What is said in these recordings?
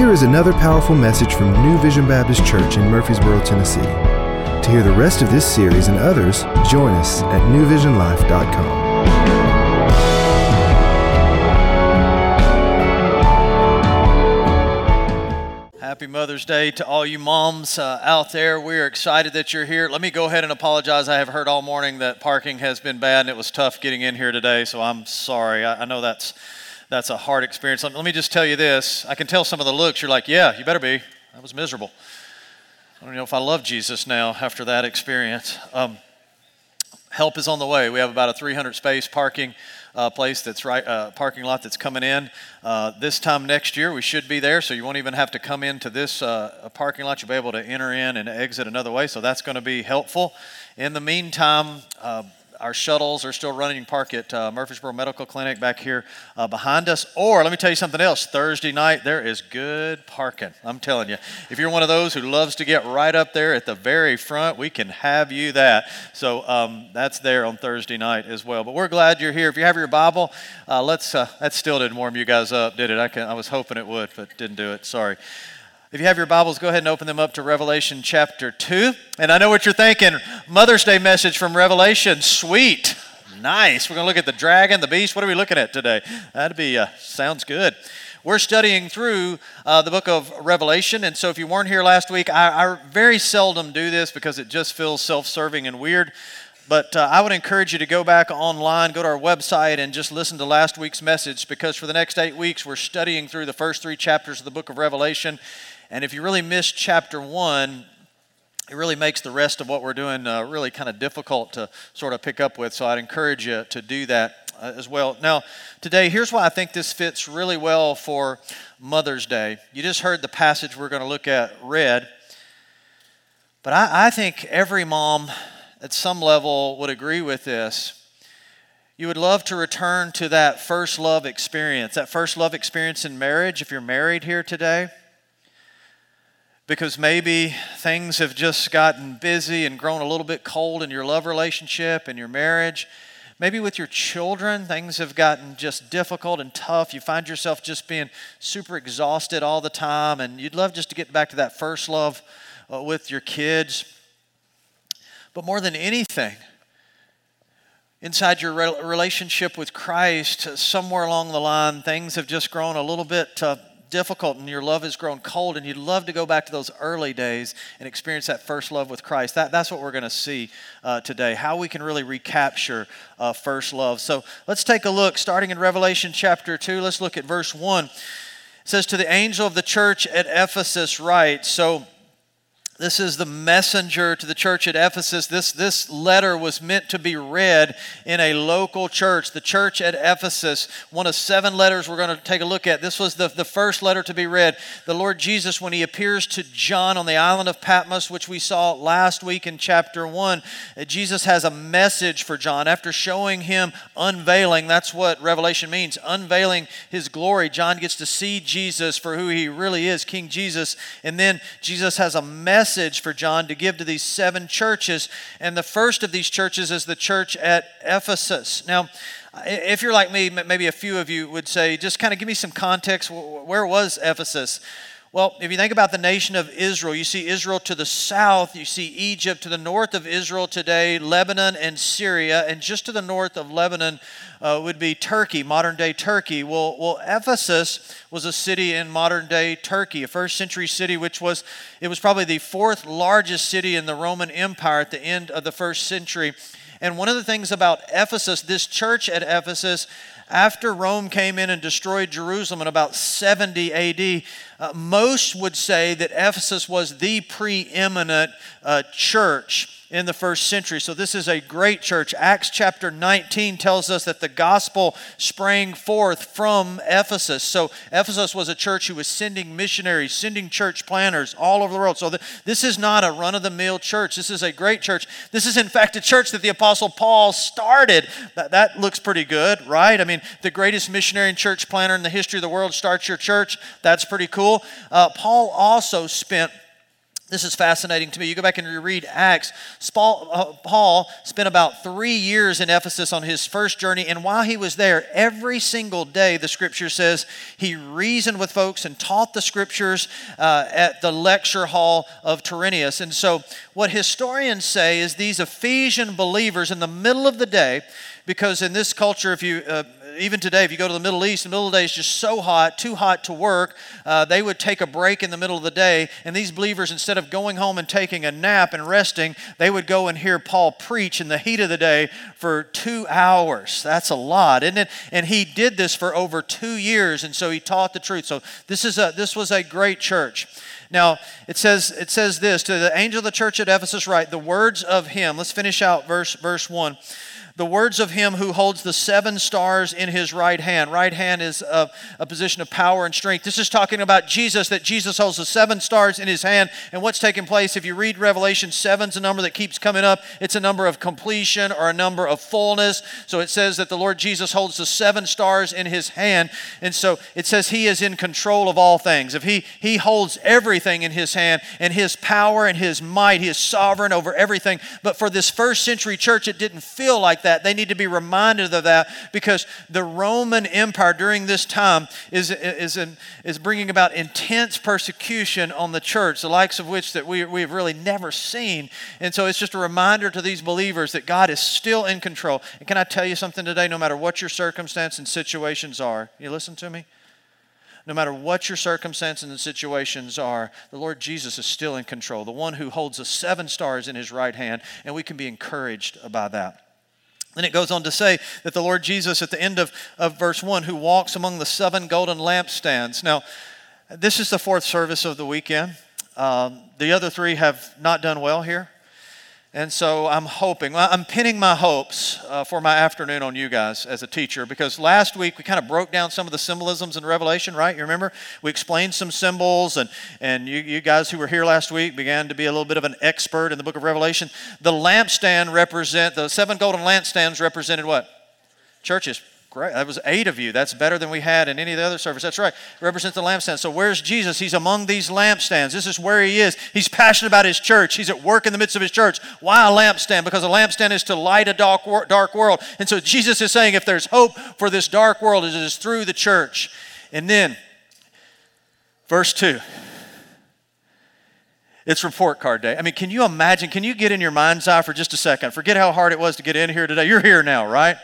Here is another powerful message from New Vision Baptist Church in Murfreesboro, Tennessee. To hear the rest of this series and others, join us at newvisionlife.com. Happy Mother's Day to all you moms uh, out there. We're excited that you're here. Let me go ahead and apologize. I have heard all morning that parking has been bad and it was tough getting in here today, so I'm sorry. I, I know that's that's a hard experience. Let, me just tell you this. I can tell some of the looks. You're like, yeah, you better be. That was miserable. I don't know if I love Jesus now after that experience. Um, help is on the way. We have about a 300 space parking uh, place that's right, uh, parking lot that's coming in. Uh, this time next year, we should be there, so you won't even have to come into this uh, parking lot. You'll be able to enter in and exit another way, so that's going to be helpful. In the meantime, uh, our shuttles are still running. Park at uh, Murfreesboro Medical Clinic back here uh, behind us. Or let me tell you something else. Thursday night, there is good parking. I'm telling you. If you're one of those who loves to get right up there at the very front, we can have you that. So um, that's there on Thursday night as well. But we're glad you're here. If you have your Bible, uh, let's. Uh, that still didn't warm you guys up, did it? I, can, I was hoping it would, but didn't do it. Sorry. If you have your Bibles, go ahead and open them up to Revelation chapter 2. And I know what you're thinking Mother's Day message from Revelation. Sweet. Nice. We're going to look at the dragon, the beast. What are we looking at today? That'd be, uh, sounds good. We're studying through uh, the book of Revelation. And so if you weren't here last week, I, I very seldom do this because it just feels self serving and weird. But uh, I would encourage you to go back online, go to our website, and just listen to last week's message because for the next eight weeks, we're studying through the first three chapters of the book of Revelation. And if you really miss chapter one, it really makes the rest of what we're doing uh, really kind of difficult to sort of pick up with. So I'd encourage you to do that uh, as well. Now, today, here's why I think this fits really well for Mother's Day. You just heard the passage we're going to look at read. But I, I think every mom at some level would agree with this. You would love to return to that first love experience, that first love experience in marriage if you're married here today because maybe things have just gotten busy and grown a little bit cold in your love relationship and your marriage. Maybe with your children, things have gotten just difficult and tough. You find yourself just being super exhausted all the time, and you'd love just to get back to that first love uh, with your kids. But more than anything, inside your relationship with Christ, somewhere along the line, things have just grown a little bit uh, difficult and your love has grown cold and you'd love to go back to those early days and experience that first love with Christ. That, that's what we're going to see uh, today, how we can really recapture uh, first love. So let's take a look, starting in Revelation chapter 2. Let's look at verse 1. It says, To the angel of the church at Ephesus, write. So this is the messenger to the church at Ephesus. This, this letter was meant to be read in a local church, the church at Ephesus. One of seven letters we're going to take a look at. This was the, the first letter to be read. The Lord Jesus, when he appears to John on the island of Patmos, which we saw last week in chapter 1, uh, Jesus has a message for John. After showing him unveiling, that's what Revelation means, unveiling his glory, John gets to see Jesus for who he really is, King Jesus. And then Jesus has a message message for John to give to these seven churches. And the first of these churches is the church at Ephesus. Now, if you're like me, maybe a few of you would say, just kind of give me some context. Where was Ephesus? Well, if you think about the nation of Israel, you see Israel to the south, you see Egypt to the north of Israel today, Lebanon and Syria, and just to the north of Lebanon uh, would be Turkey, modern day Turkey. Well, well, Ephesus was a city in modern day Turkey, a first century city, which was it was probably the fourth largest city in the Roman Empire at the end of the first century. And one of the things about Ephesus, this church at Ephesus, after Rome came in and destroyed Jerusalem in about 70 AD, uh, most would say that Ephesus was the preeminent uh, church in the first century. So, this is a great church. Acts chapter 19 tells us that the gospel sprang forth from Ephesus. So, Ephesus was a church who was sending missionaries, sending church planners all over the world. So, this is not a run of the mill church. This is a great church. This is, in fact, a church that the Apostle Paul started. That, that looks pretty good, right? I mean, the greatest missionary and church planner in the history of the world starts your church. That's pretty cool. Uh, Paul also spent This is fascinating to me. You go back and read Acts. Uh, Paul spent about three years in Ephesus on his first journey, and while he was there, every single day, the scripture says, he reasoned with folks and taught the scriptures uh, at the lecture hall of Tyrannus. And so, what historians say is these Ephesian believers in the middle of the day, because in this culture, if you uh, even today, if you go to the Middle East, the middle of the day is just so hot, too hot to work. Uh, they would take a break in the middle of the day, and these believers, instead of going home and taking a nap and resting, they would go and hear Paul preach in the heat of the day for two hours. That's a lot, isn't it? And he did this for over two years, and so he taught the truth. So this is a this was a great church. Now, it says, it says this to the angel of the church at Ephesus, write the words of him. Let's finish out verse, verse 1 the words of him who holds the seven stars in his right hand. Right hand is a, a, position of power and strength. This is talking about Jesus, that Jesus holds the seven stars in his hand. And what's taking place, if you read Revelation, seven's a number that keeps coming up. It's a number of completion or a number of fullness. So it says that the Lord Jesus holds the seven stars in his hand. And so it says he is in control of all things. If he, he holds everything in his hand and his power and his might, he is sovereign over everything. But for this first century church, it didn't feel like that that. They need to be reminded of that because the Roman Empire during this time is, is, is bringing about intense persecution on the church, the likes of which that we, we have really never seen. And so it's just a reminder to these believers that God is still in control. And can I tell you something today? No matter what your circumstance and situations are, you listen to me? no matter what your circumstances and situations are, the Lord Jesus is still in control, the one who holds the seven stars in his right hand, and we can be encouraged by that. Then it goes on to say that the Lord Jesus, at the end of, of verse 1, who walks among the seven golden lampstands. Now, this is the fourth service of the weekend. Um, the other three have not done well here. And so I'm hoping, I'm pinning my hopes uh, for my afternoon on you guys as a teacher because last week we kind of broke down some of the symbolisms in Revelation, right? You remember? We explained some symbols, and, and you, you guys who were here last week began to be a little bit of an expert in the book of Revelation. The lampstand represent, the seven golden lampstands represented what? Churches. Great. That was eight of you. That's better than we had in any of the other service. That's right. Represents the lampstand. So where's Jesus? He's among these lampstands. This is where he is. He's passionate about his church. He's at work in the midst of his church. Why a lampstand? Because a lampstand is to light a dark, dark world. And so Jesus is saying if there's hope for this dark world, it is through the church. And then, verse 2. It's report card day. I mean, can you imagine? Can you get in your mind's eye for just a second? Forget how hard it was to get in here today. You're here now, right?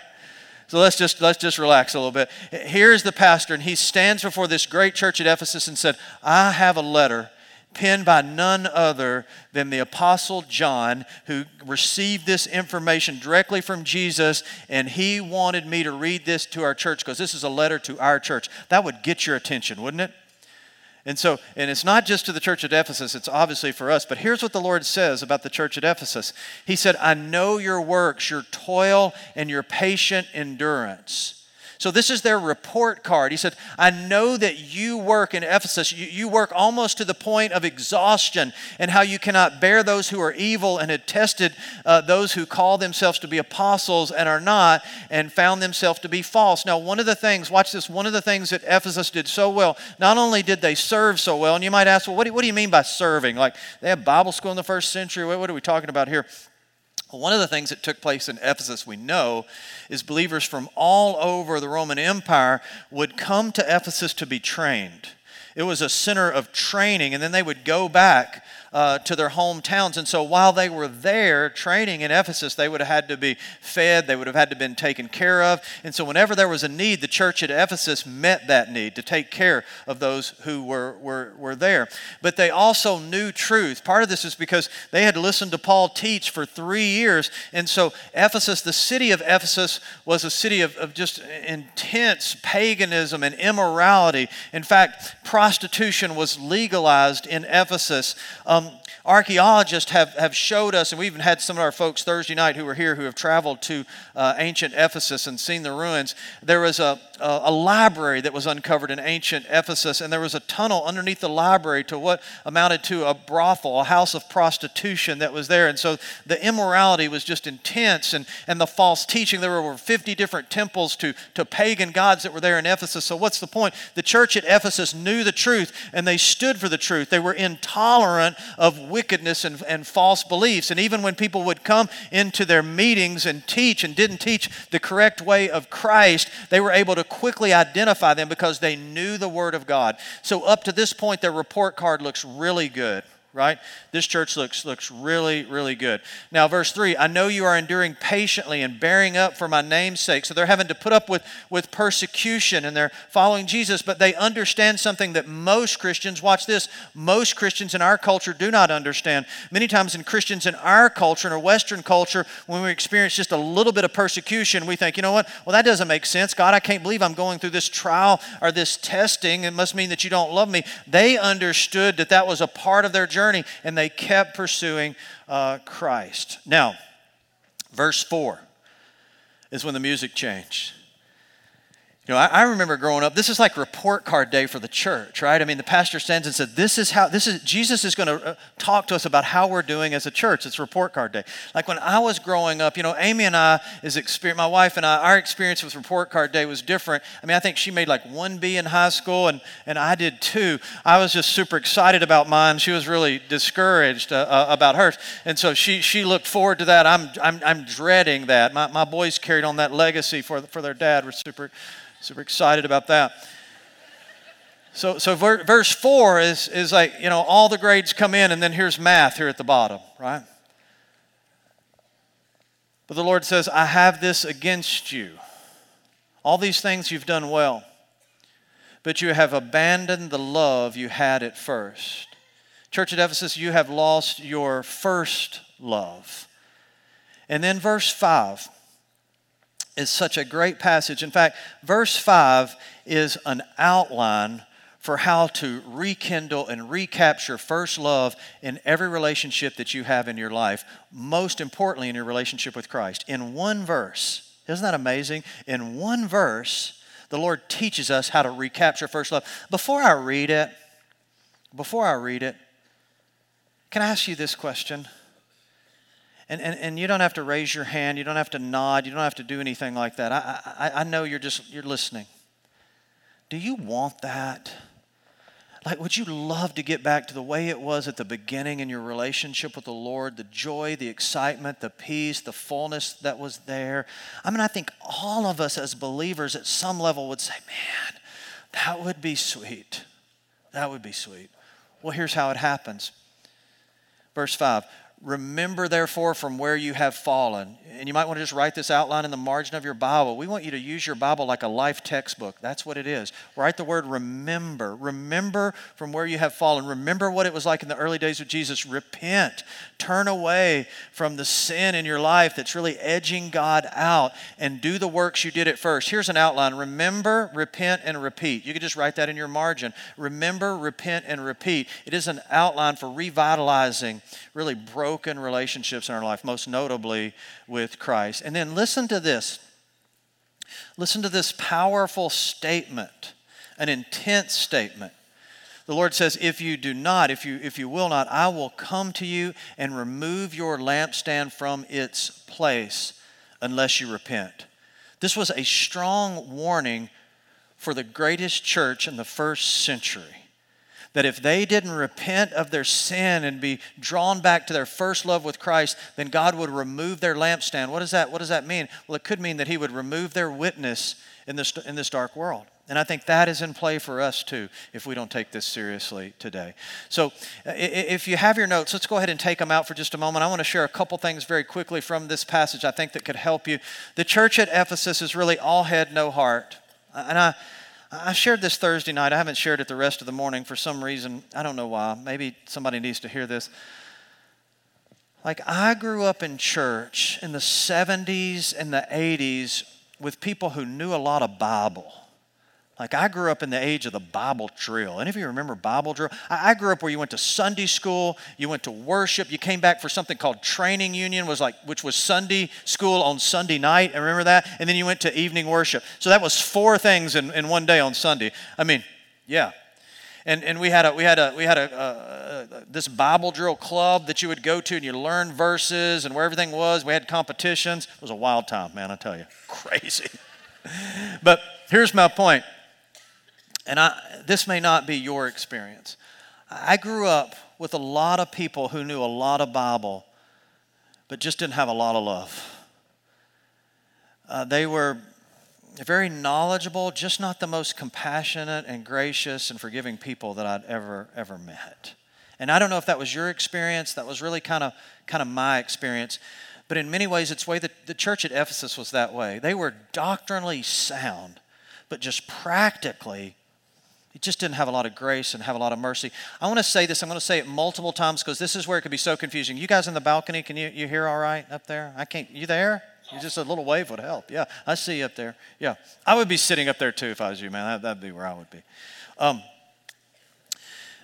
So let's just let's just relax a little bit. Here's the pastor, and he stands before this great church at Ephesus and said, "I have a letter penned by none other than the apostle John, who received this information directly from Jesus, and he wanted me to read this to our church because this is a letter to our church." That would get your attention, wouldn't it? And so, and it's not just to the church at Ephesus, it's obviously for us. But here's what the Lord says about the church at Ephesus He said, I know your works, your toil, and your patient endurance. So, this is their report card. He said, I know that you work in Ephesus. You, you, work almost to the point of exhaustion, and how you cannot bear those who are evil, and had tested uh, those who call themselves to be apostles and are not, and found themselves to be false. Now, one of the things, watch this, one of the things that Ephesus did so well, not only did they serve so well, and you might ask, well, what do, what do you mean by serving? Like, they have Bible school in the first century. What, what are we talking about here? One of the things that took place in Ephesus, we know, is believers from all over the Roman Empire would come to Ephesus to be trained. It was a center of training, and then they would go back uh, to their hometowns. And so while they were there training in Ephesus, they would have had to be fed, they would have had to been taken care of. And so whenever there was a need, the church at Ephesus met that need to take care of those who were, were, were there. But they also knew truth. Part of this is because they had listened to Paul teach for three years. And so Ephesus, the city of Ephesus, was a city of, of just intense paganism and immorality. In fact, prostitution was legalized in Ephesus. Um, archaeologists have, have showed us, and we even had some of our folks Thursday night who were here who have traveled to uh, ancient Ephesus and seen the ruins. There was a, a, library that was uncovered in ancient Ephesus, and there was a tunnel underneath the library to what amounted to a brothel, a house of prostitution that was there. And so the immorality was just intense, and, and the false teaching. There were over 50 different temples to, to pagan gods that were there in Ephesus. So, what's the point? The church at Ephesus knew the truth, and they stood for the truth. They were intolerant of wickedness and, and false beliefs. And even when people would come into their meetings and teach and didn't teach the correct way of Christ, they were able to quickly identify them because they knew the Word of God. So, up to this point, their report card looks really good right? This church looks, looks really, really good. Now, verse 3 I know you are enduring patiently and bearing up for my name's sake. So they're having to put up with, with persecution and they're following Jesus, but they understand something that most Christians, watch this, most Christians in our culture do not understand. Many times in Christians in our culture, in our Western culture, when we experience just a little bit of persecution, we think, you know what? Well, that doesn't make sense. God, I can't believe I'm going through this trial or this testing. It must mean that you don't love me. They understood that that was a part of their journey journey, and they kept pursuing uh, Christ. Now, verse 4 is when the music changed. You know, I, I, remember growing up, this is like report card day for the church, right? I mean, the pastor stands and said, This is how, this is, Jesus is going to uh, talk to us about how we're doing as a church. It's report card day. Like when I was growing up, you know, Amy and I, is experience, my wife and I, our experience with report card day was different. I mean, I think she made like 1B in high school, and, and I did too. I was just super excited about mine. She was really discouraged uh, uh, about hers. And so she, she looked forward to that. I'm, I'm, I'm dreading that. My, my boys carried on that legacy for, for their dad. We're super Super excited about that. So, so verse 4 is, is like, you know, all the grades come in, and then here's math here at the bottom, right? But the Lord says, I have this against you. All these things you've done well, but you have abandoned the love you had at first. Church at Ephesus, you have lost your first love. And then verse 5 is such a great passage. In fact, verse 5 is an outline for how to rekindle and recapture first love in every relationship that you have in your life, most importantly in your relationship with Christ. In one verse, isn't that amazing? In one verse, the Lord teaches us how to recapture first love. Before I read it, before I read it, can I ask you this question? And, and, and you don't have to raise your hand. You don't have to nod. You don't have to do anything like that. I, I, I know you're just you're listening. Do you want that? Like, would you love to get back to the way it was at the beginning in your relationship with the Lord? The joy, the excitement, the peace, the fullness that was there. I mean, I think all of us as believers at some level would say, man, that would be sweet. That would be sweet. Well, here's how it happens. Verse 5 Remember, therefore, from where you have fallen. And you might want to just write this outline in the margin of your Bible. We want you to use your Bible like a life textbook. That's what it is. Write the word remember. Remember from where you have fallen. Remember what it was like in the early days of Jesus. Repent. Turn away from the sin in your life that's really edging God out and do the works you did at first. Here's an outline Remember, repent, and repeat. You could just write that in your margin. Remember, repent, and repeat. It is an outline for revitalizing really broken broken relationships in our life, most notably with Christ. And then listen to this. Listen to this powerful statement, an intense statement. The Lord says, If you do not, if you, if you will not, I will come to you and remove your lampstand from its place unless you repent. This was a strong warning for the greatest church in the first century that if they didn't repent of their sin and be drawn back to their first love with Christ, then God would remove their lampstand. What does that, what does that mean? Well, it could mean that He would remove their witness in this, in this dark world. And I think that is in play for us too if we don't take this seriously today. So, if you have your notes, let's go ahead and take them out for just a moment. I want to share a couple things very quickly from this passage I think that could help you. The church at Ephesus is really all head, no heart. And I, I shared this Thursday night. I haven't shared it the rest of the morning for some reason. I don't know why. Maybe somebody needs to hear this. Like, I grew up in church in the 70s and the 80s with people who knew a lot of Bible. Like I grew up in the age of the Bible drill. Any of you remember Bible drill? I, grew up where you went to Sunday school, you went to worship, you came back for something called training union, was like which was Sunday school on Sunday night. I remember that, and then you went to evening worship. So that was four things in, in one day on Sunday. I mean, yeah. And, and we had a we had a we had a, a, a this Bible drill club that you would go to and you learn verses and where everything was. We had competitions. It was a wild time, man. I tell you, crazy. but here's my point and I, this may not be your experience. I grew up with a lot of people who knew a lot of Bible, but just didn't have a lot of love. Uh, they were very knowledgeable, just not the most compassionate and gracious and forgiving people that I'd ever, ever met. And I don't know if that was your experience, that was really kind of, kind of my experience. But in many ways, it's way that the church at Ephesus was that way. They were doctrinally sound, but just practically he just didn't have a lot of grace and have a lot of mercy. I want to say this. I'm going to say it multiple times because this is where it could be so confusing. You guys in the balcony, can you, you hear all right up there? I can't. You there? You just a little wave would help. Yeah, I see you up there. Yeah, I would be sitting up there too if I was you, man. That, would be where I would be. Um,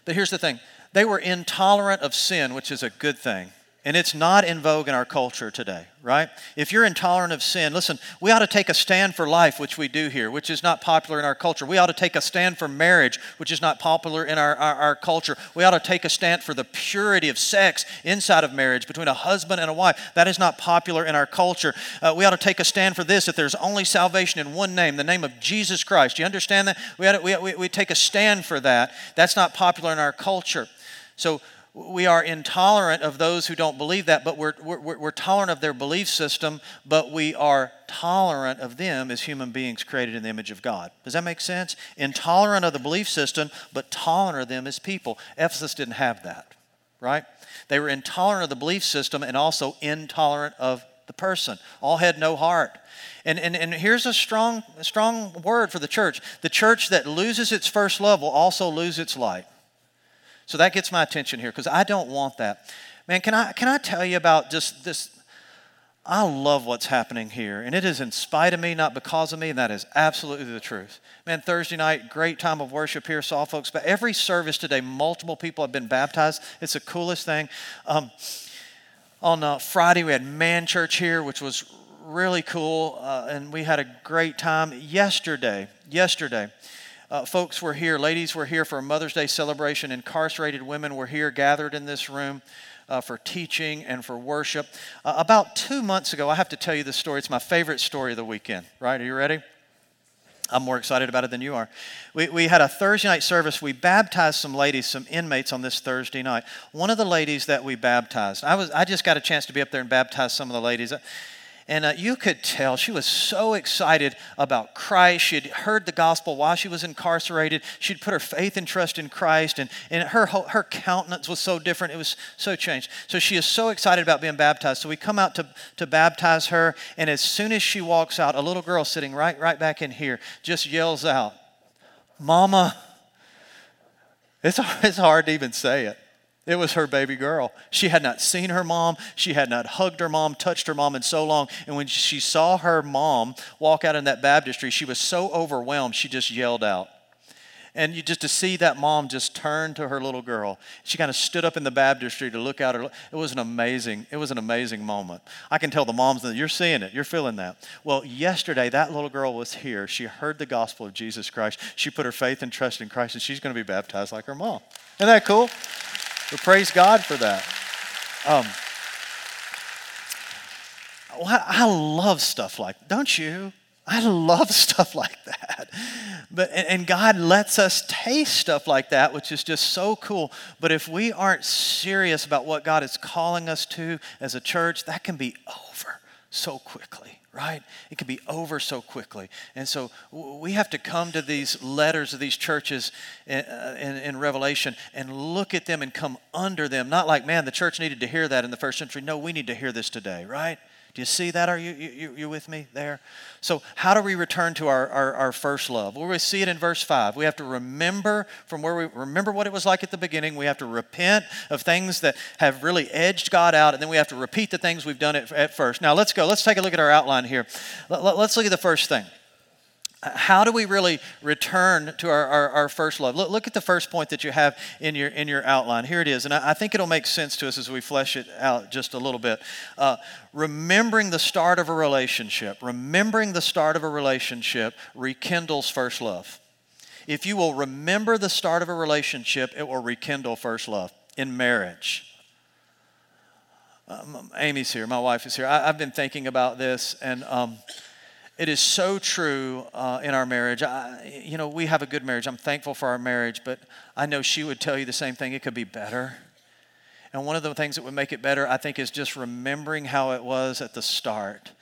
but here's the thing: they were intolerant of sin, which is a good thing. And it's not in vogue in our culture today, right? If you're intolerant of sin, listen, we ought to take a stand for life, which we do here, which is not popular in our culture. We ought to take a stand for marriage, which is not popular in our, our, our culture. We ought to take a stand for the purity of sex inside of marriage between a husband and a wife. That is not popular in our culture. Uh, we ought to take a stand for this that there's only salvation in one name, the name of Jesus Christ. Do you understand that? We, ought to, we, we, we take a stand for that. That's not popular in our culture. So, we are intolerant of those who don't believe that, but we're, we're, we're tolerant of their belief system, but we are tolerant of them as human beings created in the image of God. Does that make sense? Intolerant of the belief system, but tolerant of them as people. Ephesus didn't have that, right? They were intolerant of the belief system and also intolerant of the person. All had no heart. And, and, and here's a strong, strong word for the church the church that loses its first love will also lose its light. So that gets my attention here because I don't want that. Man, can I, can I tell you about just this? I love what's happening here. And it is in spite of me, not because of me, and that is absolutely the truth. Man, Thursday night, great time of worship here, saw folks. But every service today, multiple people have been baptized. It's the coolest thing. Um, on uh, Friday, we had Man Church here, which was really cool, uh, and we had a great time. Yesterday, yesterday, uh, folks were here, ladies were here for a Mother's Day celebration. Incarcerated women were here gathered in this room. Uh, for teaching and for worship. Uh, about two months ago, I have to tell you this story. It's my favorite story of the weekend, right? Are you ready? I'm more excited about it than you are. We, we had a Thursday night service. We baptized some ladies, some inmates on this Thursday night. One of the ladies that we baptized, I, was, I just got a chance to be up there and baptize some of the ladies. And uh, you could tell she was so excited about Christ. She had heard the gospel while she was incarcerated. She'd put her faith and trust in Christ, and, and her, her countenance was so different. It was so changed. So she is so excited about being baptized. So we come out to, to baptize her, and as soon as she walks out, a little girl sitting right, right back in here just yells out, Mama. It's, it's hard to even say it. It was her baby girl. She had not seen her mom. She had not hugged her mom, touched her mom in so long. And when she saw her mom walk out in that baptistry, she was so overwhelmed, she just yelled out. And you just to see that mom just turn to her little girl. She kind of stood up in the baptistry to look at her. It was an amazing, it was an amazing moment. I can tell the moms that you're seeing it, you're feeling that. Well, yesterday that little girl was here. She heard the gospel of Jesus Christ. She put her faith and trust in Christ, and she's going to be baptized like her mom. Isn't that cool? We praise God for that. Um, I love stuff like, don't you? I love stuff like that. But and God lets us taste stuff like that, which is just so cool. But if we aren't serious about what God is calling us to as a church, that can be over so quickly right? It can be over so quickly. And so we have to come to these letters of these churches in, uh, in, in, Revelation and look at them and come under them. Not like, man, the church needed to hear that in the first century. No, we need to hear this today, right? Do you see that? Are you, you, you with me there? So, how do we return to our, our, our, first love? Well, we see it in verse 5. We have to remember from where we remember what it was like at the beginning. We have to repent of things that have really edged God out, and then we have to repeat the things we've done at, at first. Now, let's go. Let's take a look at our outline here. Let, us look at the first thing how do we really return to our, our, our, first love? Look, look at the first point that you have in your, in your outline. Here it is, and I, I think it'll make sense to us as we flesh it out just a little bit. Uh, remembering the start of a relationship, remembering the start of a relationship rekindles first love. If you will remember the start of a relationship, it will rekindle first love in marriage. Um, Amy's here, my wife is here. I, have been thinking about this, and um, it is so true uh, in our marriage. I, you know, we have a good marriage. I'm thankful for our marriage, but I know she would tell you the same thing. It could be better. And one of the things that would make it better, I think, is just remembering how it was at the start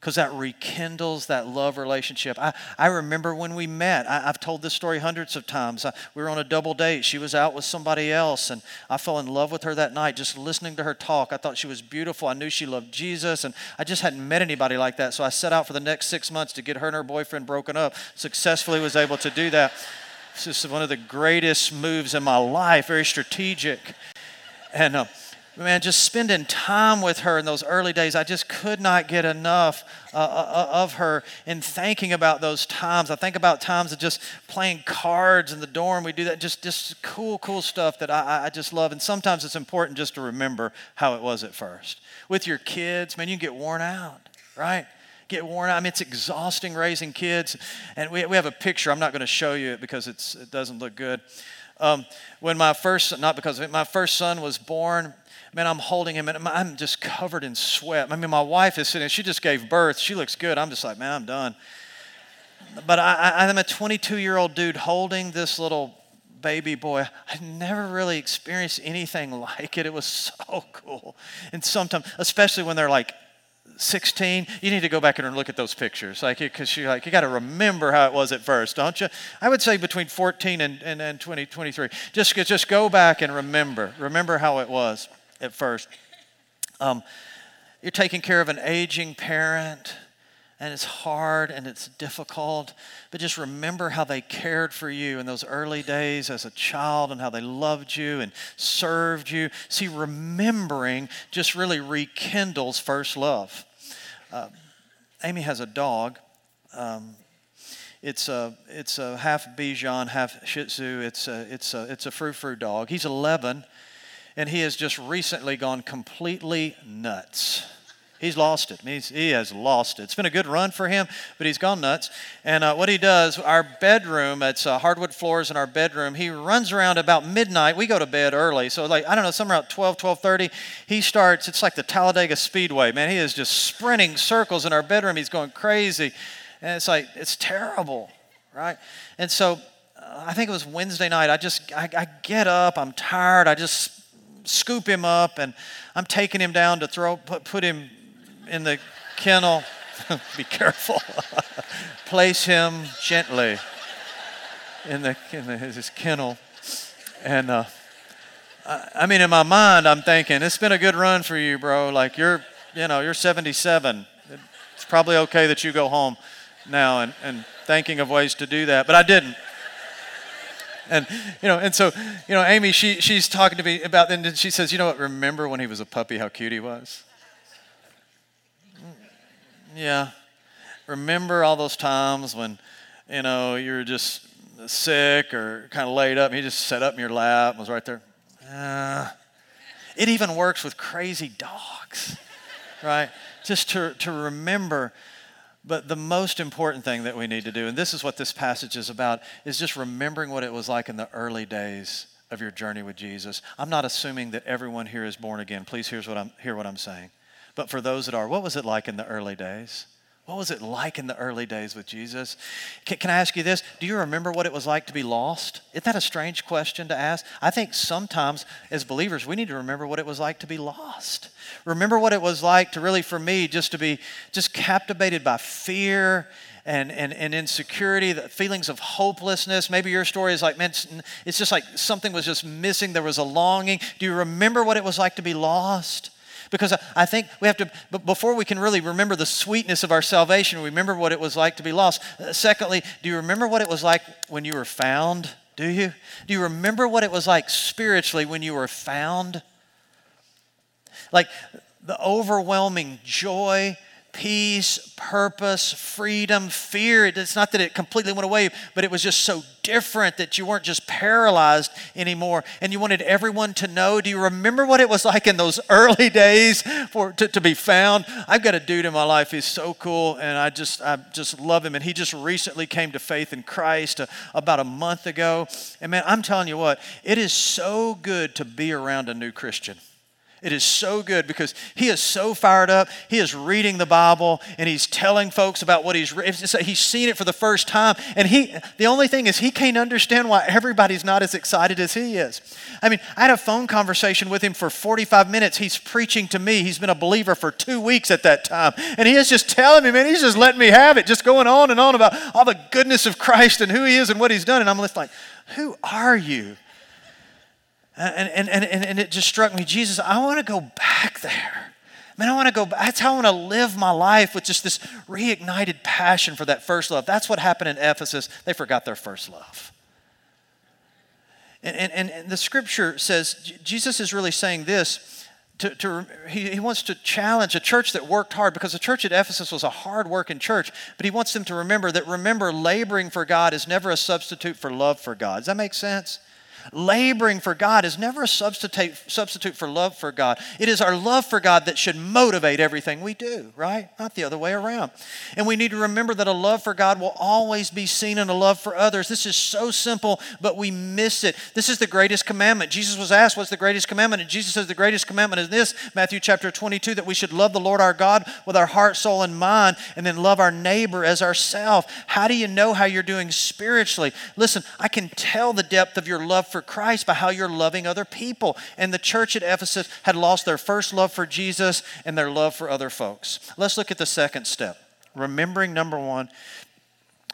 because that rekindles that love relationship. I, I remember when we met. I, have told this story hundreds of times. I, we were on a double date. She was out with somebody else, and I fell in love with her that night just listening to her talk. I thought she was beautiful. I knew she loved Jesus, and I just hadn't met anybody like that. So I set out for the next six months to get her and her boyfriend broken up. Successfully was able to do that. This is one of the greatest moves in my life, very strategic. And uh, man, just spending time with her in those early days, I just could not get enough uh, uh, uh, of her and thinking about those times. I think about times of just playing cards in the dorm. We do that, just, just cool, cool stuff that I, I just love. And sometimes it's important just to remember how it was at first. With your kids, man, you get worn out, right? get worn out. I mean, it's exhausting raising kids. And we, we have a picture. I'm not going to show you it because it's, it doesn't look good. Um, when my first, not because of it, my first son was born, man, I'm holding him and I'm just covered in sweat. I mean, my wife is sitting, she just gave birth. She looks good. I'm just like, man, I'm done. But I, I'm a 22 year old dude holding this little baby boy. I never really experienced anything like it. It was so cool. And sometimes, especially when they're like 16, you need to go back and look at those pictures. Like, because you're like, you got to remember how it was at first, don't you? I would say between 14 and, and, and 20, 23. Just, just go back and remember. Remember how it was at first. Um, you're taking care of an aging parent, and it's hard and it's difficult, but just remember how they cared for you in those early days as a child and how they loved you and served you. See, remembering just really rekindles first love. Uh, Amy has a dog. Um, it's a it's a half Bichon, half Shih Tzu. It's a it's a it's a frou frou dog. He's 11, and he has just recently gone completely nuts. He's lost it. He's, he has lost it. It's been a good run for him, but he's gone nuts. And uh, what he does, our bedroom, it's uh, hardwood floors in our bedroom. He runs around about midnight. We go to bed early, so like I don't know, somewhere around 12, 12:30, he starts. It's like the Talladega Speedway, man. He is just sprinting circles in our bedroom. He's going crazy, and it's like it's terrible, right? And so uh, I think it was Wednesday night. I just I, I get up. I'm tired. I just scoop him up and I'm taking him down to throw, put, put him in the kennel. Be careful. Place him gently in the, in the his kennel. And uh, I, I mean, in my mind, I'm thinking, it's been a good run for you, bro. Like, you're, you know, you're 77. It's probably okay that you go home now and, and thinking of ways to do that. But I didn't and you know, and so you know, Amy, she she's talking to me about, and she says, you know what? Remember when he was a puppy, how cute he was? Yeah. Remember all those times when, you know, you're just sick or kind of laid up, and he just sat up in your lap and was right there. Uh, it even works with crazy dogs, right? Just to, to remember but the most important thing that we need to do, and this is what this passage is about, is just remembering what it was like in the early days of your journey with Jesus. I'm not assuming that everyone here is born again. Please hear what I'm, hear what I'm saying. But for those that are, what was it like in the early days? What was it like in the early days with Jesus? Can, can, I ask you this? Do you remember what it was like to be lost? Isn't that a strange question to ask? I think sometimes as believers, we need to remember what it was like to be lost. Remember what it was like to really, for me, just to be just captivated by fear and, and, and insecurity, the feelings of hopelessness. Maybe your story is like, man, it's just like something was just missing. There was a longing. Do you remember what it was like to be lost? Because I think we have to, before we can really remember the sweetness of our salvation, remember what it was like to be lost. Uh, secondly, do you remember what it was like when you were found? Do you? Do you remember what it was like spiritually when you were found? Like the overwhelming joy, peace, purpose, freedom, fear. It's not that it completely went away, but it was just so different that you weren't just paralyzed anymore and you wanted everyone to know. Do you remember what it was like in those early days for to, to be found? I've got a dude in my life, he's so cool, and I just I just love him. And he just recently came to faith in Christ uh, about a month ago. And man, I'm telling you what, it is so good to be around a new Christian. It is so good because he is so fired up. He is reading the Bible and he's telling folks about what he's read. he's seen it for the first time. And he the only thing is he can't understand why everybody's not as excited as he is. I mean, I had a phone conversation with him for 45 minutes. He's preaching to me. He's been a believer for two weeks at that time. And he is just telling me, man, he's just letting me have it, just going on and on about all the goodness of Christ and who he is and what he's done. And I'm just like, who are you? Uh, and, and, and, and it just struck me Jesus, I want to go back there. Man, I want to go back. That's how I want to live my life with just this reignited passion for that first love. That's what happened in Ephesus. They forgot their first love. And, and, and the scripture says, Jesus is really saying this. To, to, he, he wants to challenge a church that worked hard because the church at Ephesus was a hard working church, but he wants them to remember that remember, laboring for God is never a substitute for love for God. Does that make sense? Laboring for God is never a substitute, substitute for love for God. It is our love for God that should motivate everything we do, right? Not the other way around. And we need to remember that a love for God will always be seen in a love for others. This is so simple, but we miss it. This is the greatest commandment. Jesus was asked, What's the greatest commandment? And Jesus says, The greatest commandment is this Matthew chapter 22, that we should love the Lord our God with our heart, soul, and mind, and then love our neighbor as ourselves. How do you know how you're doing spiritually? Listen, I can tell the depth of your love for for Christ by how you're loving other people. And the church at Ephesus had lost their first love for Jesus and their love for other folks. Let's look at the second step. Remembering number one.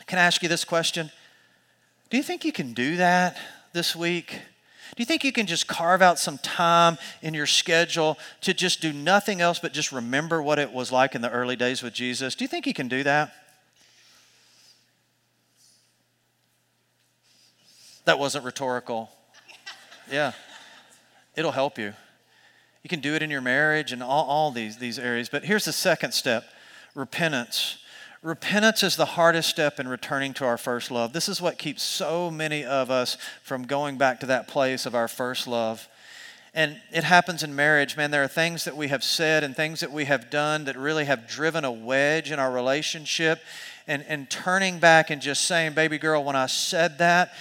Can I ask you this question? Do you think you can do that this week? Do you think you can just carve out some time in your schedule to just do nothing else but just remember what it was like in the early days with Jesus? Do you think you can do that? That wasn't rhetorical. Yeah. It'll help you. You can do it in your marriage and all, all these, these areas. But here's the second step repentance. Repentance is the hardest step in returning to our first love. This is what keeps so many of us from going back to that place of our first love. And it happens in marriage, man. There are things that we have said and things that we have done that really have driven a wedge in our relationship. And, and turning back and just saying, baby girl, when I said that,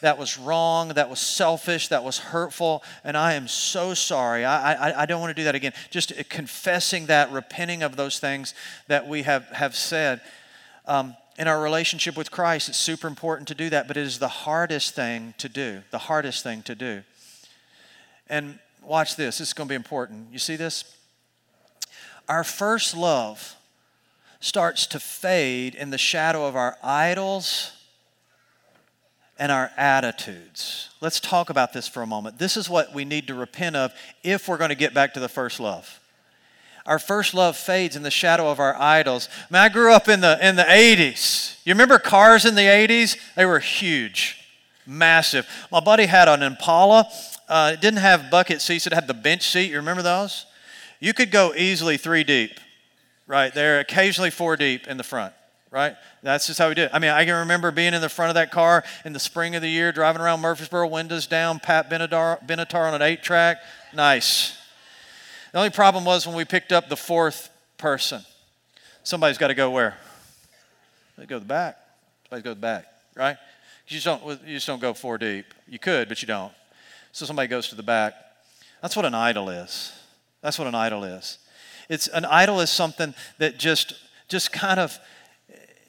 that was wrong, that was selfish, that was hurtful, and I am so sorry. I, I, I don't want to do that again. Just confessing that, repenting of those things that we have, have said. Um, in our relationship with Christ, it's super important to do that, but it is the hardest thing to do. The hardest thing to do. And watch this, this is going to be important. You see this? Our first love starts to fade in the shadow of our idols and our attitudes. Let's talk about this for a moment. This is what we need to repent of if we're going to get back to the first love. Our first love fades in the shadow of our idols. I, mean, I grew up in the, in the 80s. You remember cars in the 80s? They were huge, massive. My buddy had an Impala. Uh, it didn't have bucket seats, it had the bench seat. You remember those? You could go easily three deep right there, occasionally four deep in the front right? That's just how we did it. I mean, I can remember being in the front of that car in the spring of the year, driving around Murfreesboro, windows down, Pat Benatar, Benatar on an eight track. Nice. The only problem was when we picked up the fourth person. Somebody's got to go where? They go to the back. Somebody's go to the back, right? You just don't. You just don't go four deep. You could, but you don't. So somebody goes to the back. That's what an idol is. That's what an idol is. It's an idol is something that just just kind of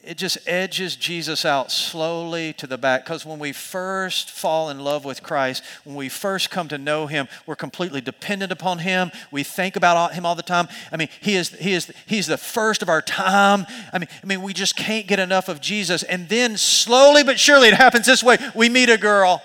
it just edges Jesus out slowly to the back. Because when we first fall in love with Christ, when we first come to know Him, we're completely dependent upon Him. We think about Him all the time. I mean, He is He is He's the first of our time. I mean, I mean, we just can't get enough of Jesus. And then slowly but surely, it happens this way: we meet a girl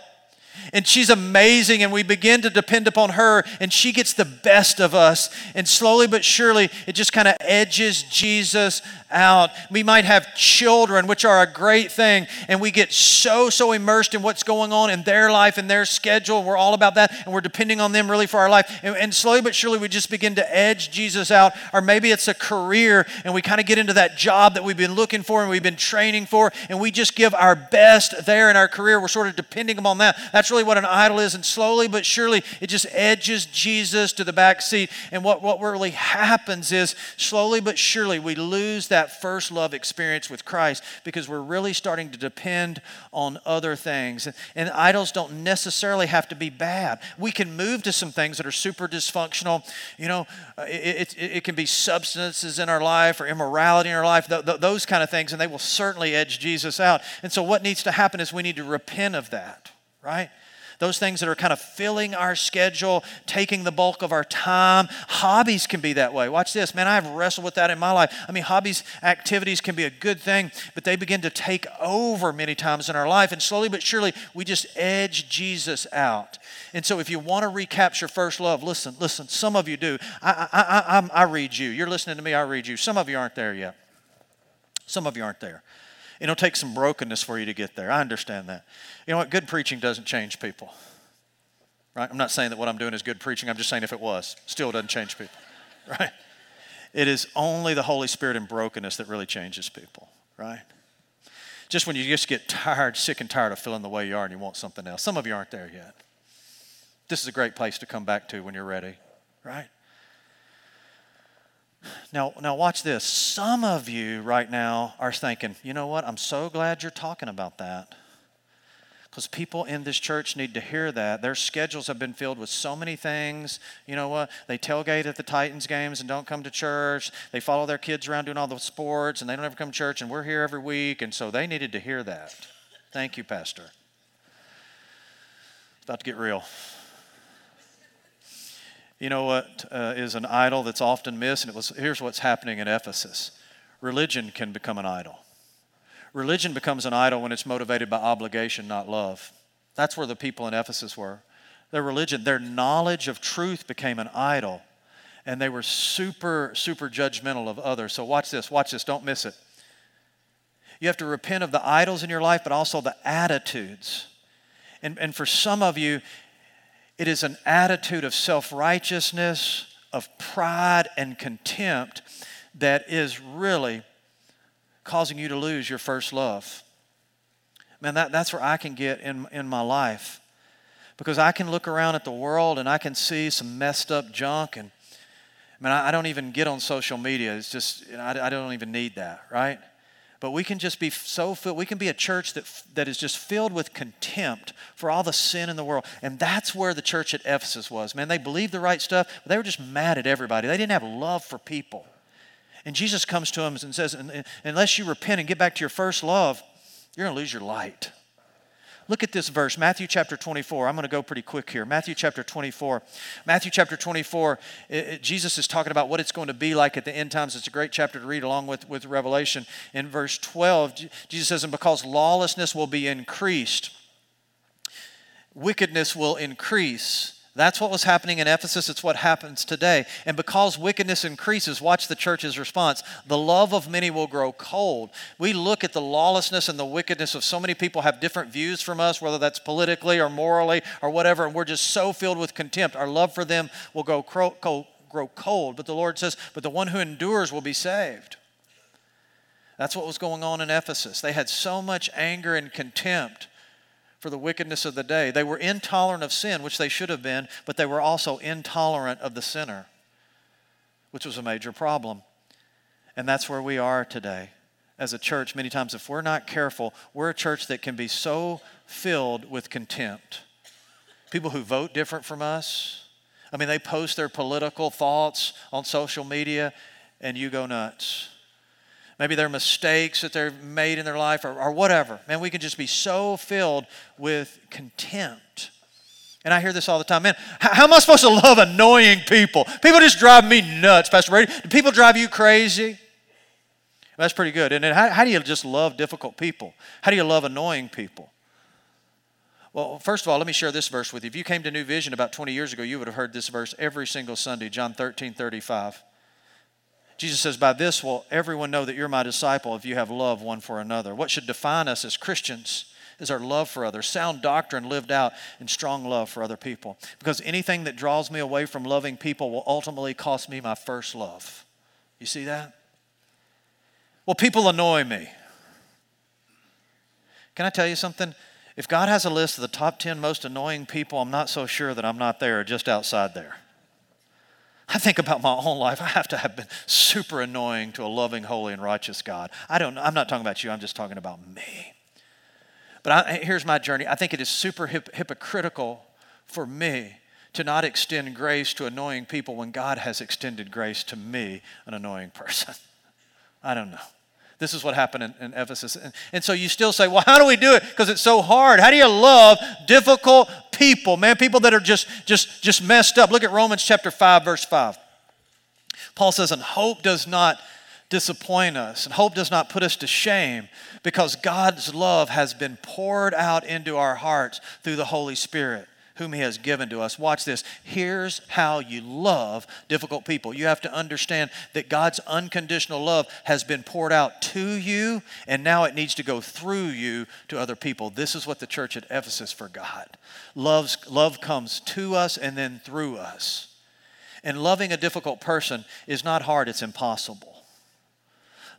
and she's amazing and we begin to depend upon her and she gets the best of us. And slowly but surely it just kind of edges jesus out. We might have children which are a great thing and we get so so immersed in what's going on in their life and their schedule. We're all about that and we're depending on them really for our life. And, and slowly but surely we just begin to edge jesus out or maybe it's a career and we kind of get into that job that we've been looking for and we've been training for and we just give our best there in our career. We're sort of depending upon that. That's really what an idol is. And slowly but surely, it just edges Jesus to the back seat. And what, what really happens is, slowly but surely, we lose that first love experience with Christ because we're really starting to depend on other things. And idols don't necessarily have to be bad. We can move to some things that are super dysfunctional. You know, it, it, it can be substances in our life or immorality in our life, th- th- those kind of things, and they will certainly edge Jesus out. And so, what needs to happen is we need to repent of that, right? Those things that are kind of filling our schedule, taking the bulk of our time. Hobbies can be that way. Watch this, man, I've wrestled with that in my life. I mean, hobbies, activities can be a good thing, but they begin to take over many times in our life. And slowly but surely, we just edge Jesus out. And so, if you want to recapture first love, listen, listen, some of you do. I, I, I, I, read you. You're listening to me, I read you. Some of you aren't there yet. Some of you aren't there. It'll take some brokenness for you to get there. I understand that. You know what? Good preaching doesn't change people. Right? I'm not saying that what I'm doing is good preaching. I'm just saying if it was, still doesn't change people. Right? It is only the Holy Spirit and brokenness that really changes people. Right? Just when you just get tired, sick and tired of feeling the way you are and you want something else. Some of you aren't there yet. This is a great place to come back to when you're ready. Right? Now, now watch this. Some of you right now are thinking, you know what? I'm so glad you're talking about that. Because people in this church need to hear that. Their schedules have been filled with so many things. You know what? They tailgate at the Titans games and don't come to church. They follow their kids around doing all the sports and they don't ever come to church, and we're here every week. And so they needed to hear that. Thank you, Pastor. It's about to get real. You know what uh, is an idol that's often missed? And it was here's what's happening in Ephesus. Religion can become an idol. Religion becomes an idol when it's motivated by obligation, not love. That's where the people in Ephesus were. Their religion, their knowledge of truth became an idol, and they were super, super judgmental of others. So watch this, watch this, don't miss it. You have to repent of the idols in your life, but also the attitudes. And, and for some of you, it is an attitude of self righteousness, of pride and contempt that is really causing you to lose your first love. Man, that, that's where I can get in, in my life. Because I can look around at the world and I can see some messed up junk. And I mean, I, I don't even get on social media. It's just, I, I don't even need that, right? But we can just be so filled, we can be a church that, that is just filled with contempt for all the sin in the world. And that's where the church at Ephesus was. Man, they believed the right stuff, but they were just mad at everybody. They didn't have love for people. And Jesus comes to them and says, Unless you repent and get back to your first love, you're going to lose your light. Look at this verse, Matthew chapter 24. I'm going to go pretty quick here. Matthew chapter 24. Matthew chapter 24, it, it, Jesus is talking about what it's going to be like at the end times. It's a great chapter to read along with, with Revelation. In verse 12, Jesus says, And because lawlessness will be increased, wickedness will increase. That's what was happening in Ephesus. It's what happens today. And because wickedness increases, watch the church's response. The love of many will grow cold. We look at the lawlessness and the wickedness of so many people have different views from us, whether that's politically or morally or whatever, and we're just so filled with contempt. Our love for them will grow cold. Grow cold. But the Lord says, but the one who endures will be saved. That's what was going on in Ephesus. They had so much anger and contempt for the wickedness of the day. They were intolerant of sin, which they should have been, but they were also intolerant of the sinner, which was a major problem. And that's where we are today. As a church, many times, if we're not careful, we're a church that can be so filled with contempt. People who vote different from us, I mean, they post their political thoughts on social media, and you go nuts maybe their mistakes that they've made in their life or, or whatever. Man, we can just be so filled with contempt. And I hear this all the time. Man, how, am I supposed to love annoying people? People just drive me nuts, Pastor Brady. Do people drive you crazy? That's pretty good. And how, how do you just love difficult people? How do you love annoying people? Well, first of all, let me share this verse with you. If you came to New Vision about 20 years ago, you would have heard this verse every single Sunday, John 13, 35. Jesus says, By this will everyone know that you're my disciple if you have love one for another. What should define us as Christians is our love for others, sound doctrine lived out in strong love for other people. Because anything that draws me away from loving people will ultimately cost me my first love. You see that? Well, people annoy me. Can I tell you something? If God has a list of the top 10 most annoying people, I'm not so sure that I'm not there, just outside there. I think about my own life. I have to have been super annoying to a loving, holy, and righteous God. I don't. I'm not talking about you. I'm just talking about me. But I, here's my journey. I think it is super hip, hypocritical for me to not extend grace to annoying people when God has extended grace to me, an annoying person. I don't know. This is what happened in, in Ephesus. And, and, so you still say, well, how do we do it? Because it's so hard. How do you love difficult people, man? People that are just, just, just messed up. Look at Romans chapter 5, verse 5. Paul says, and hope does not disappoint us, and hope does not put us to shame because God's love has been poured out into our hearts through the Holy Spirit whom he has given to us. Watch this. Here's how you love difficult people. You have to understand that God's unconditional love has been poured out to you, and now it needs to go through you to other people. This is what the church at Ephesus forgot. Love's, love comes to us and then through us. And loving a difficult person is not hard, it's impossible.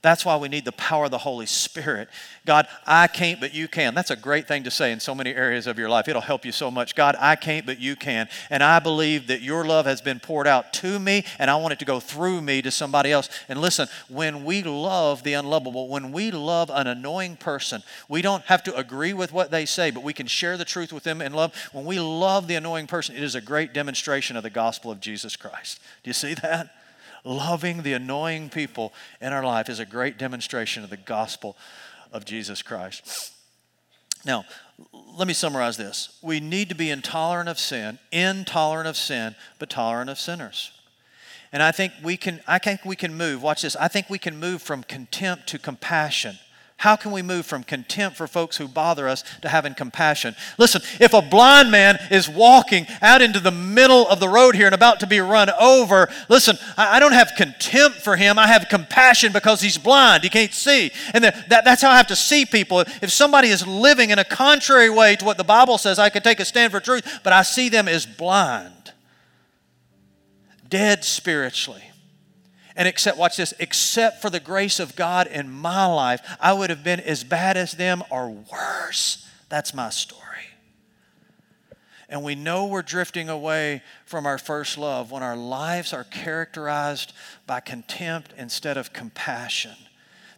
That's why we need the power of the Holy Spirit. God, I can't, but you can. That's a great thing to say in so many areas of your life. It'll help you so much. God, I can't, but you can. And I believe that your love has been poured out to me, and I want it to go through me to somebody else. And listen, when we love the unlovable, when we love an annoying person, we don't have to agree with what they say, but we can share the truth with them in love. When we love the annoying person, it is a great demonstration of the gospel of Jesus Christ. Do you see that? Loving the annoying people in our life is a great demonstration of the gospel of Jesus Christ. Now, let me summarize this. We need to be intolerant of sin, intolerant of sin, but tolerant of sinners. And I think we can I think we can move, watch this. I think we can move from contempt to compassion how can we move from contempt for folks who bother us to having compassion? Listen, if a blind man is walking out into the middle of the road here and about to be run over, listen, I, don't have contempt for him. I have compassion because he's blind. He can't see. And that, that's how I have to see people. If somebody is living in a contrary way to what the Bible says, I can take a stand for truth, but I see them as blind, dead spiritually. And except, watch this, except for the grace of God in my life, I would have been as bad as them or worse. That's my story. And we know we're drifting away from our first love when our lives are characterized by contempt instead of compassion.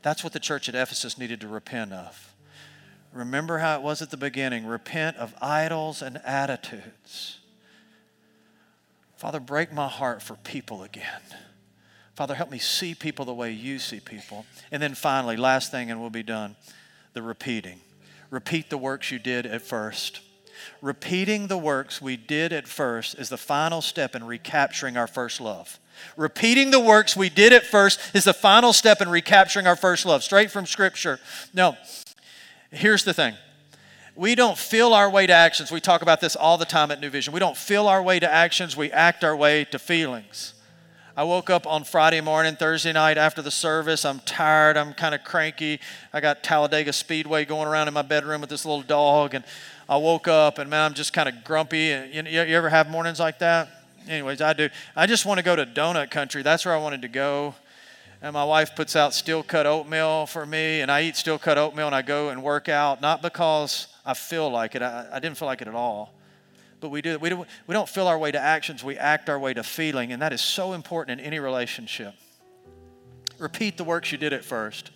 That's what the church at Ephesus needed to repent of. Remember how it was at the beginning repent of idols and attitudes. Father, break my heart for people again. Father, help me see people the way you see people. And then finally, last thing, and we'll be done the repeating. Repeat the works you did at first. Repeating the works we did at first is the final step in recapturing our first love. Repeating the works we did at first is the final step in recapturing our first love, straight from Scripture. No, here's the thing. We don't feel our way to actions. We talk about this all the time at New Vision. We don't feel our way to actions, we act our way to feelings. I woke up on Friday morning, Thursday night after the service. I'm tired. I'm kind of cranky. I got Talladega Speedway going around in my bedroom with this little dog. And I woke up and man, I'm just kind of grumpy. You, you ever have mornings like that? Anyways, I do. I just want to go to donut country. That's where I wanted to go. And my wife puts out steel cut oatmeal for me, and I eat steel cut oatmeal and I go and work out, not because I feel like it. I, I didn't feel like it at all but we do we, don't we don't feel our way to actions, we act our way to feeling, and that is so important in any relationship. Repeat the works you did at first.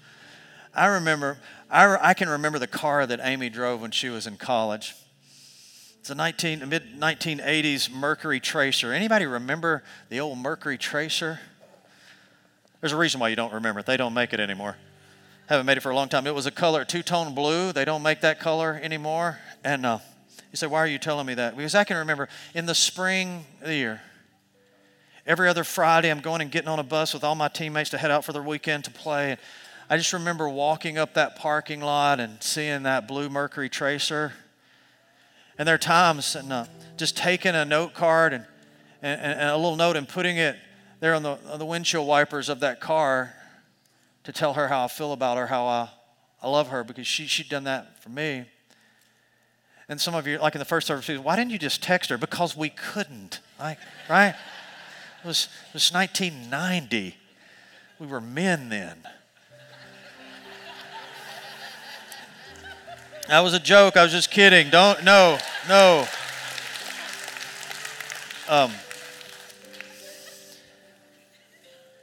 I remember, I, I can remember the car that Amy drove when she was in college. It's a 19, mid 1980s Mercury Tracer. Anybody remember the old Mercury Tracer? There's a reason why you don't remember it. They don't make it anymore. Haven't made it for a long time. It was a color, two tone blue. They don't make that color anymore. And uh, you say, why are you telling me that? Because I can remember in the spring of the year, every other Friday, I'm going and getting on a bus with all my teammates to head out for the weekend to play. And I just remember walking up that parking lot and seeing that blue Mercury Tracer. And there are times, and uh, just taking a note card and, and, and, a little note and putting it there on the, on the windshield wipers of that car to tell her how I feel about her, how I, I love her, because she, she'd done that for me. And some of you, like in the first service, why didn't you just text her? Because we couldn't, like, right? It was, it was 1990. We were men then. That was a joke. I was just kidding. Don't, no, no. Um,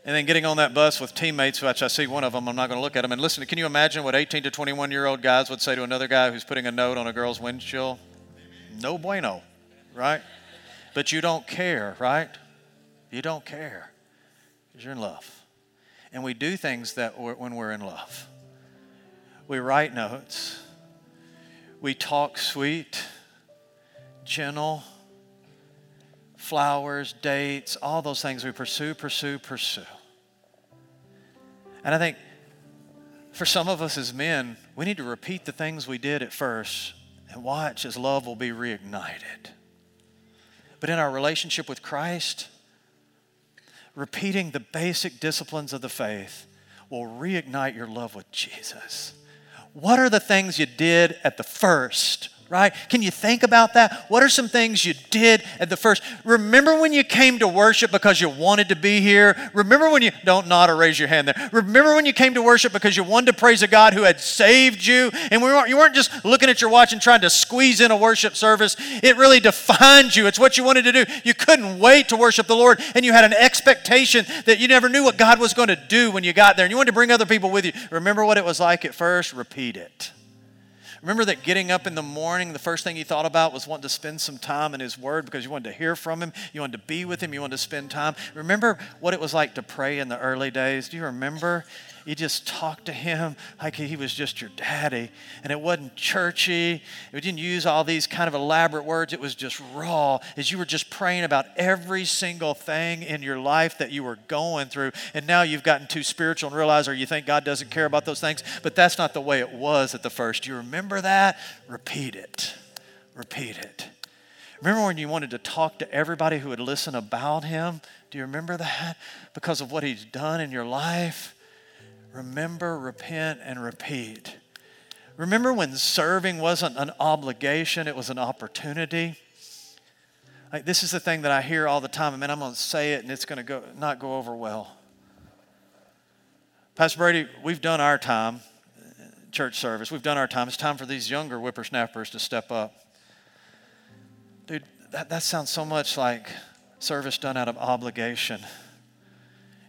and then getting on that bus with teammates, which I see one of them, I'm not going to look at them. And listen, can you imagine what 18 to 21 year old guys would say to another guy who's putting a note on a girl's windshield? No bueno, right? But you don't care, right? You don't care because you're in love. And we do things that when we're in love. We write notes. We talk sweet, gentle, flowers, dates, all those things we pursue, pursue, pursue. And I think for some of us as men, we need to repeat the things we did at first and watch as love will be reignited. But in our relationship with Christ, repeating the basic disciplines of the faith will reignite your love with Jesus. What are the things you did at the first right? Can you think about that? What are some things you did at the first? Remember when you came to worship because you wanted to be here? Remember when you, don't nod or raise your hand there. Remember when you came to worship because you wanted to praise a God who had saved you? And we weren't, you weren't just looking at your watch and trying to squeeze in a worship service. It really defined you. It's what you wanted to do. You couldn't wait to worship the Lord, and you had an expectation that you never knew what God was going to do when you got there, and you wanted to bring other people with you. Remember what it was like at first? Repeat it. Remember that getting up in the morning, the first thing you thought about was wanting to spend some time in His Word because you wanted to hear from Him, you wanted to be with Him, you wanted to spend time. Remember what it was like to pray in the early days? Do you remember? You just talked to him like he was just your daddy. And it wasn't churchy. It didn't use all these kind of elaborate words. It was just raw as you were just praying about every single thing in your life that you were going through. And now you've gotten too spiritual and realize, or you think God doesn't care about those things. But that's not the way it was at the first. Do You remember that? Repeat it. Repeat it. Remember when you wanted to talk to everybody who would listen about him? Do you remember that? Because of what he's done in your life? Remember, repent, and repeat. Remember when serving wasn't an obligation, it was an opportunity? Like, this is the thing that I hear all the time. I mean, I'm going to say it and it's going to go, not go over well. Pastor Brady, we've done our time, uh, church service. We've done our time. It's time for these younger whippersnappers to step up. Dude, that, that sounds so much like service done out of obligation.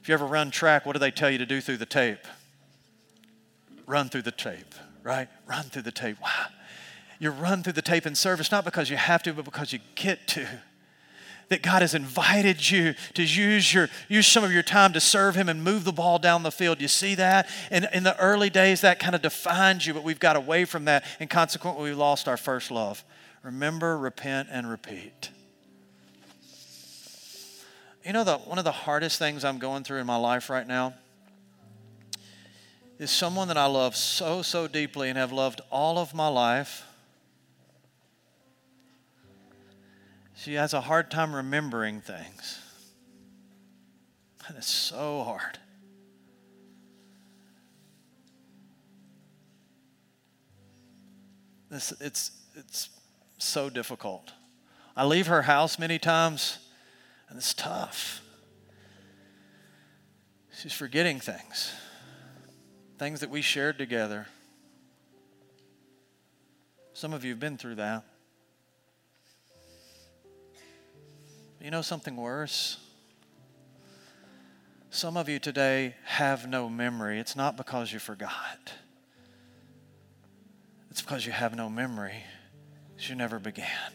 If you ever run track, what do they tell you to do through the tape? Run through the tape, right? Run through the tape. Wow. You run through the tape in service not because you have to, but because you get to. That God has invited you to use your use some of your time to serve Him and move the ball down the field. You see that? And in the early days, that kind of defined you, but we've got away from that, and consequently, we lost our first love. Remember, repent, and repeat. You know, the, one of the hardest things I'm going through in my life right now is someone that I love so, so deeply and have loved all of my life. She has a hard time remembering things. And it's so hard. This, it's, it's so difficult. I leave her house many times and it's tough. She's forgetting things, things that we shared together. Some of you have been through that. You know something worse? Some of you today have no memory. It's not because you forgot, it's because you have no memory, you never began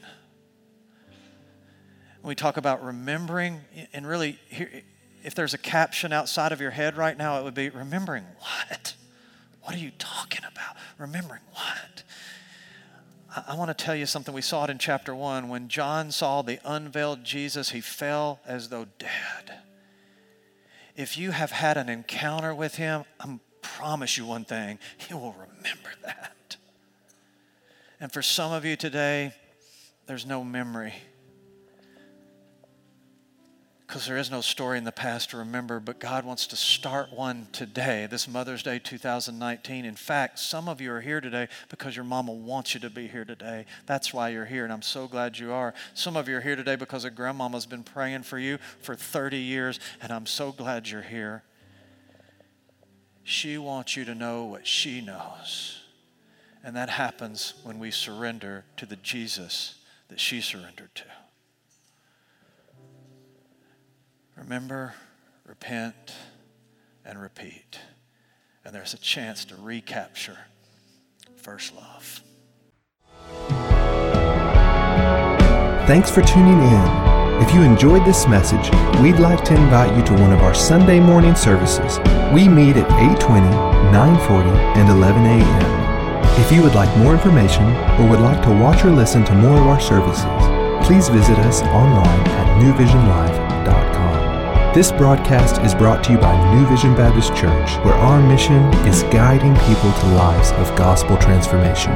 we talk about remembering, and really, if there's a caption outside of your head right now, it would be remembering what? What are you talking about? Remembering what? I, I want to tell you something. We saw it in chapter one. When John saw the unveiled Jesus, he fell as though dead. If you have had an encounter with him, I promise you one thing, he will remember that. And for some of you today, there's no memory. Because there is no story in the past to remember, but God wants to start one today, this Mother's Day 2019. In fact, some of you are here today because your mama wants you to be here today. That's why you're here, and I'm so glad you are. Some of you are here today because a grandmama's been praying for you for 30 years, and I'm so glad you're here. She wants you to know what she knows. And that happens when we surrender to the Jesus that she surrendered to. Remember, repent, and repeat. And there's a chance to recapture first love. Thanks for tuning in. If you enjoyed this message, we'd like to invite you to one of our Sunday morning services. We meet at 8:20, 9:40, and 11 a.m. If you would like more information or would like to watch or listen to more of our services, please visit us online at newvisionlive.com. This broadcast is brought to you by New Vision Baptist Church, where our mission is guiding people to lives of gospel transformation.